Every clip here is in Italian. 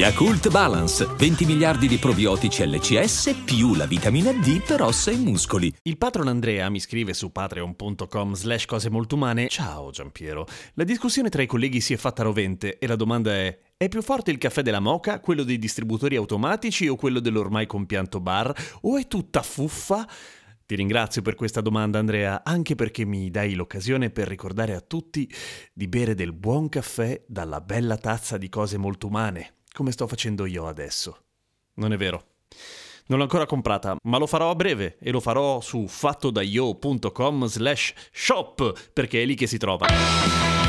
Yakult Balance, 20 miliardi di probiotici LCS più la vitamina D per ossa e muscoli. Il patron Andrea mi scrive su patreon.com slash cose molto umane Ciao Giampiero, la discussione tra i colleghi si è fatta rovente e la domanda è è più forte il caffè della Moca, quello dei distributori automatici o quello dell'ormai compianto bar? O è tutta fuffa? Ti ringrazio per questa domanda Andrea, anche perché mi dai l'occasione per ricordare a tutti di bere del buon caffè dalla bella tazza di cose molto umane come sto facendo io adesso. Non è vero. Non l'ho ancora comprata, ma lo farò a breve e lo farò su fattodaio.com slash shop perché è lì che si trova.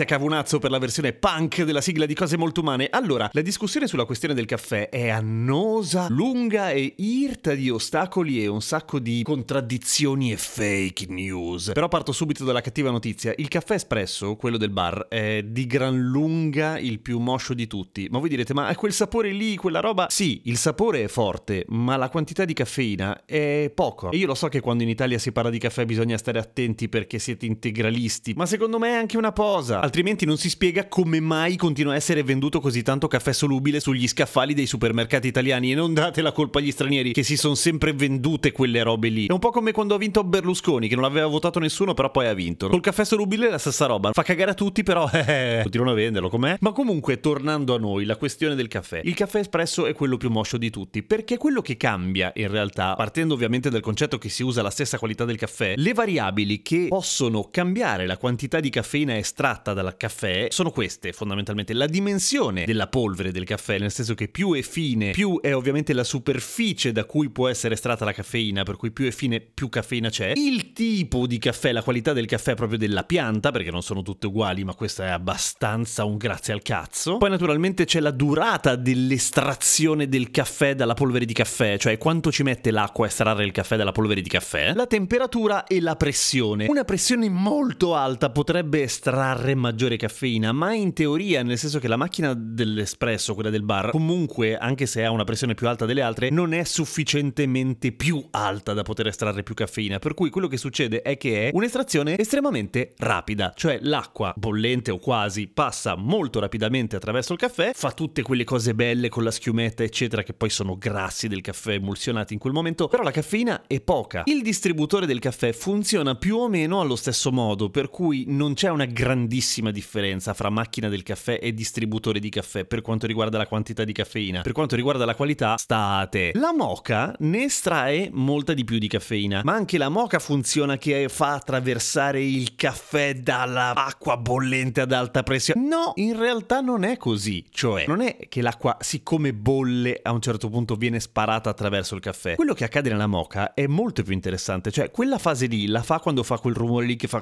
Grazie a Cavunazzo per la versione punk della sigla di Cose Molto Umane. Allora, la discussione sulla questione del caffè è annosa, lunga e irta di ostacoli e un sacco di contraddizioni e fake news. Però parto subito dalla cattiva notizia. Il caffè espresso, quello del bar, è di gran lunga il più moscio di tutti. Ma voi direte, ma è quel sapore lì, quella roba? Sì, il sapore è forte, ma la quantità di caffeina è poco. E io lo so che quando in Italia si parla di caffè bisogna stare attenti perché siete integralisti, ma secondo me è anche una posa altrimenti non si spiega come mai continua a essere venduto così tanto caffè solubile sugli scaffali dei supermercati italiani e non date la colpa agli stranieri che si sono sempre vendute quelle robe lì. È un po' come quando ha vinto Berlusconi che non aveva votato nessuno però poi ha vinto. Col caffè solubile è la stessa roba, fa cagare a tutti però eh, continuano a venderlo com'è. Ma comunque tornando a noi, la questione del caffè. Il caffè espresso è quello più moscio di tutti perché quello che cambia in realtà, partendo ovviamente dal concetto che si usa la stessa qualità del caffè, le variabili che possono cambiare la quantità di caffeina estratta dal caffè sono queste fondamentalmente. La dimensione della polvere del caffè, nel senso che più è fine, più è ovviamente la superficie da cui può essere estratta la caffeina, per cui più è fine, più caffeina c'è. Il tipo di caffè, la qualità del caffè proprio della pianta, perché non sono tutte uguali, ma questa è abbastanza un grazie al cazzo. Poi naturalmente c'è la durata dell'estrazione del caffè dalla polvere di caffè, cioè quanto ci mette l'acqua a estrarre il caffè dalla polvere di caffè. La temperatura e la pressione. Una pressione molto alta potrebbe estrarre maggiore caffeina, ma in teoria, nel senso che la macchina dell'espresso, quella del bar, comunque, anche se ha una pressione più alta delle altre, non è sufficientemente più alta da poter estrarre più caffeina. Per cui quello che succede è che è un'estrazione estremamente rapida, cioè l'acqua bollente o quasi passa molto rapidamente attraverso il caffè, fa tutte quelle cose belle con la schiumetta, eccetera, che poi sono grassi del caffè emulsionati in quel momento, però la caffeina è poca. Il distributore del caffè funziona più o meno allo stesso modo, per cui non c'è una grandissima differenza fra macchina del caffè e distributore di caffè per quanto riguarda la quantità di caffeina. Per quanto riguarda la qualità, sta a te. La moca ne estrae molta di più di caffeina, ma anche la moca funziona che fa attraversare il caffè dalla acqua bollente ad alta pressione. No, in realtà non è così. Cioè, non è che l'acqua, siccome bolle, a un certo punto viene sparata attraverso il caffè. Quello che accade nella moca è molto più interessante. Cioè, quella fase lì la fa quando fa quel rumore lì che fa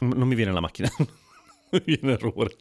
non mi viene la macchina. mi viene il rumore.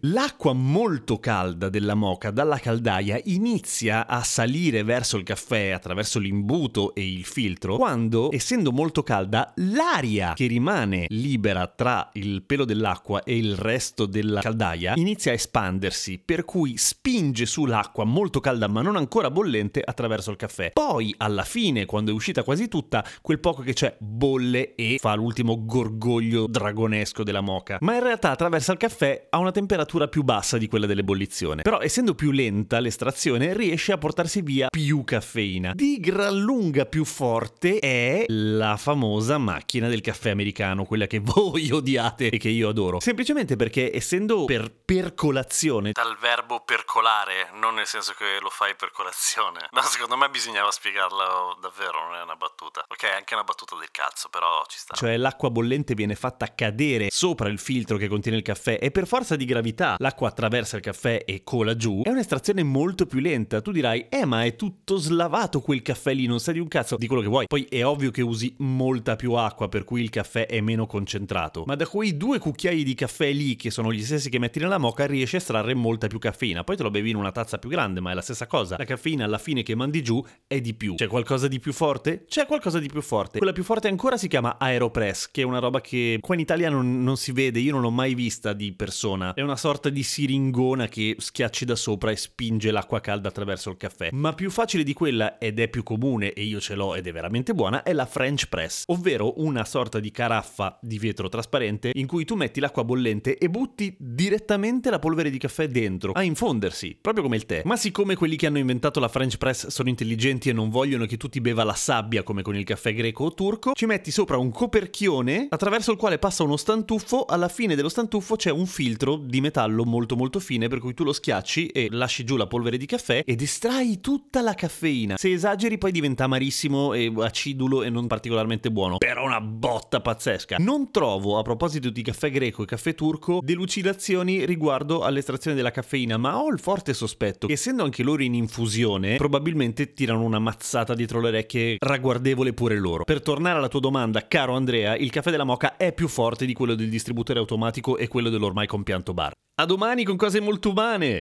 L'acqua molto calda della moca dalla caldaia inizia a salire verso il caffè attraverso l'imbuto e il filtro quando, essendo molto calda, l'aria che rimane libera tra il pelo dell'acqua e il resto della caldaia inizia a espandersi, per cui spinge su l'acqua molto calda ma non ancora bollente attraverso il caffè. Poi, alla fine, quando è uscita quasi tutta, quel poco che c'è bolle e fa l'ultimo gorgoglio dragonesco della moca. Ma in realtà attraversa il caffè a una temperatura più bassa di quella dell'ebollizione. Però essendo più lenta l'estrazione riesce a portarsi via più caffeina. Di gran lunga più forte è la famosa macchina del caffè americano, quella che voi odiate e che io adoro. Semplicemente perché essendo per percolazione, dal verbo percolare, non nel senso che lo fai per colazione. No, secondo me bisognava spiegarlo davvero, non è una battuta. Ok, è anche una battuta del cazzo, però ci sta. Cioè l'acqua bollente viene fatta cadere sopra il filtro che contiene il caffè e per forza di gravità l'acqua attraversa il caffè e cola giù, è un'estrazione molto più lenta. Tu dirai, eh ma è tutto slavato quel caffè lì, non sai di un cazzo di quello che vuoi. Poi è ovvio che usi molta più acqua, per cui il caffè è meno concentrato. Ma da quei due cucchiai di caffè lì, che sono gli stessi che metti nella moca, riesci a estrarre molta più caffeina. Poi te lo bevi in una tazza più grande, ma è la stessa cosa. La caffeina alla fine che mandi giù è di più. C'è qualcosa di più forte? C'è qualcosa di più forte. Quella più forte ancora si chiama Aeropress, che è una roba che qua in Italia non, non si vede, io non l'ho mai vista di persona. È una sorta di siringona che schiacci da sopra e spinge l'acqua calda attraverso il caffè. Ma più facile di quella, ed è più comune, e io ce l'ho ed è veramente buona, è la French Press, ovvero una sorta di caraffa di vetro trasparente in cui tu metti l'acqua bollente e butti direttamente la polvere di caffè dentro, a infondersi, proprio come il tè. Ma siccome quelli che hanno inventato la French Press sono intelligenti e non vogliono che tu ti beva la sabbia come con il caffè greco o turco, ci metti sopra un coperchione attraverso il quale passa uno stantuffo, alla fine dello stantuffo c'è un filtro di metallo molto molto fine per cui tu lo schiacci e lasci giù la polvere di caffè ed estrai tutta la caffeina. Se esageri poi diventa amarissimo e acidulo e non particolarmente buono, però una botta pazzesca. Non trovo, a proposito di caffè greco e caffè turco, delucidazioni riguardo all'estrazione della caffeina, ma ho il forte sospetto che essendo anche loro in infusione, probabilmente tirano una mazzata dietro le orecchie ragguardevole pure loro. Per tornare alla tua domanda, caro Andrea, il caffè della moca è più forte di quello del distributore automatico e quello dell'ormai compianto bar. A domani con cose molto umane!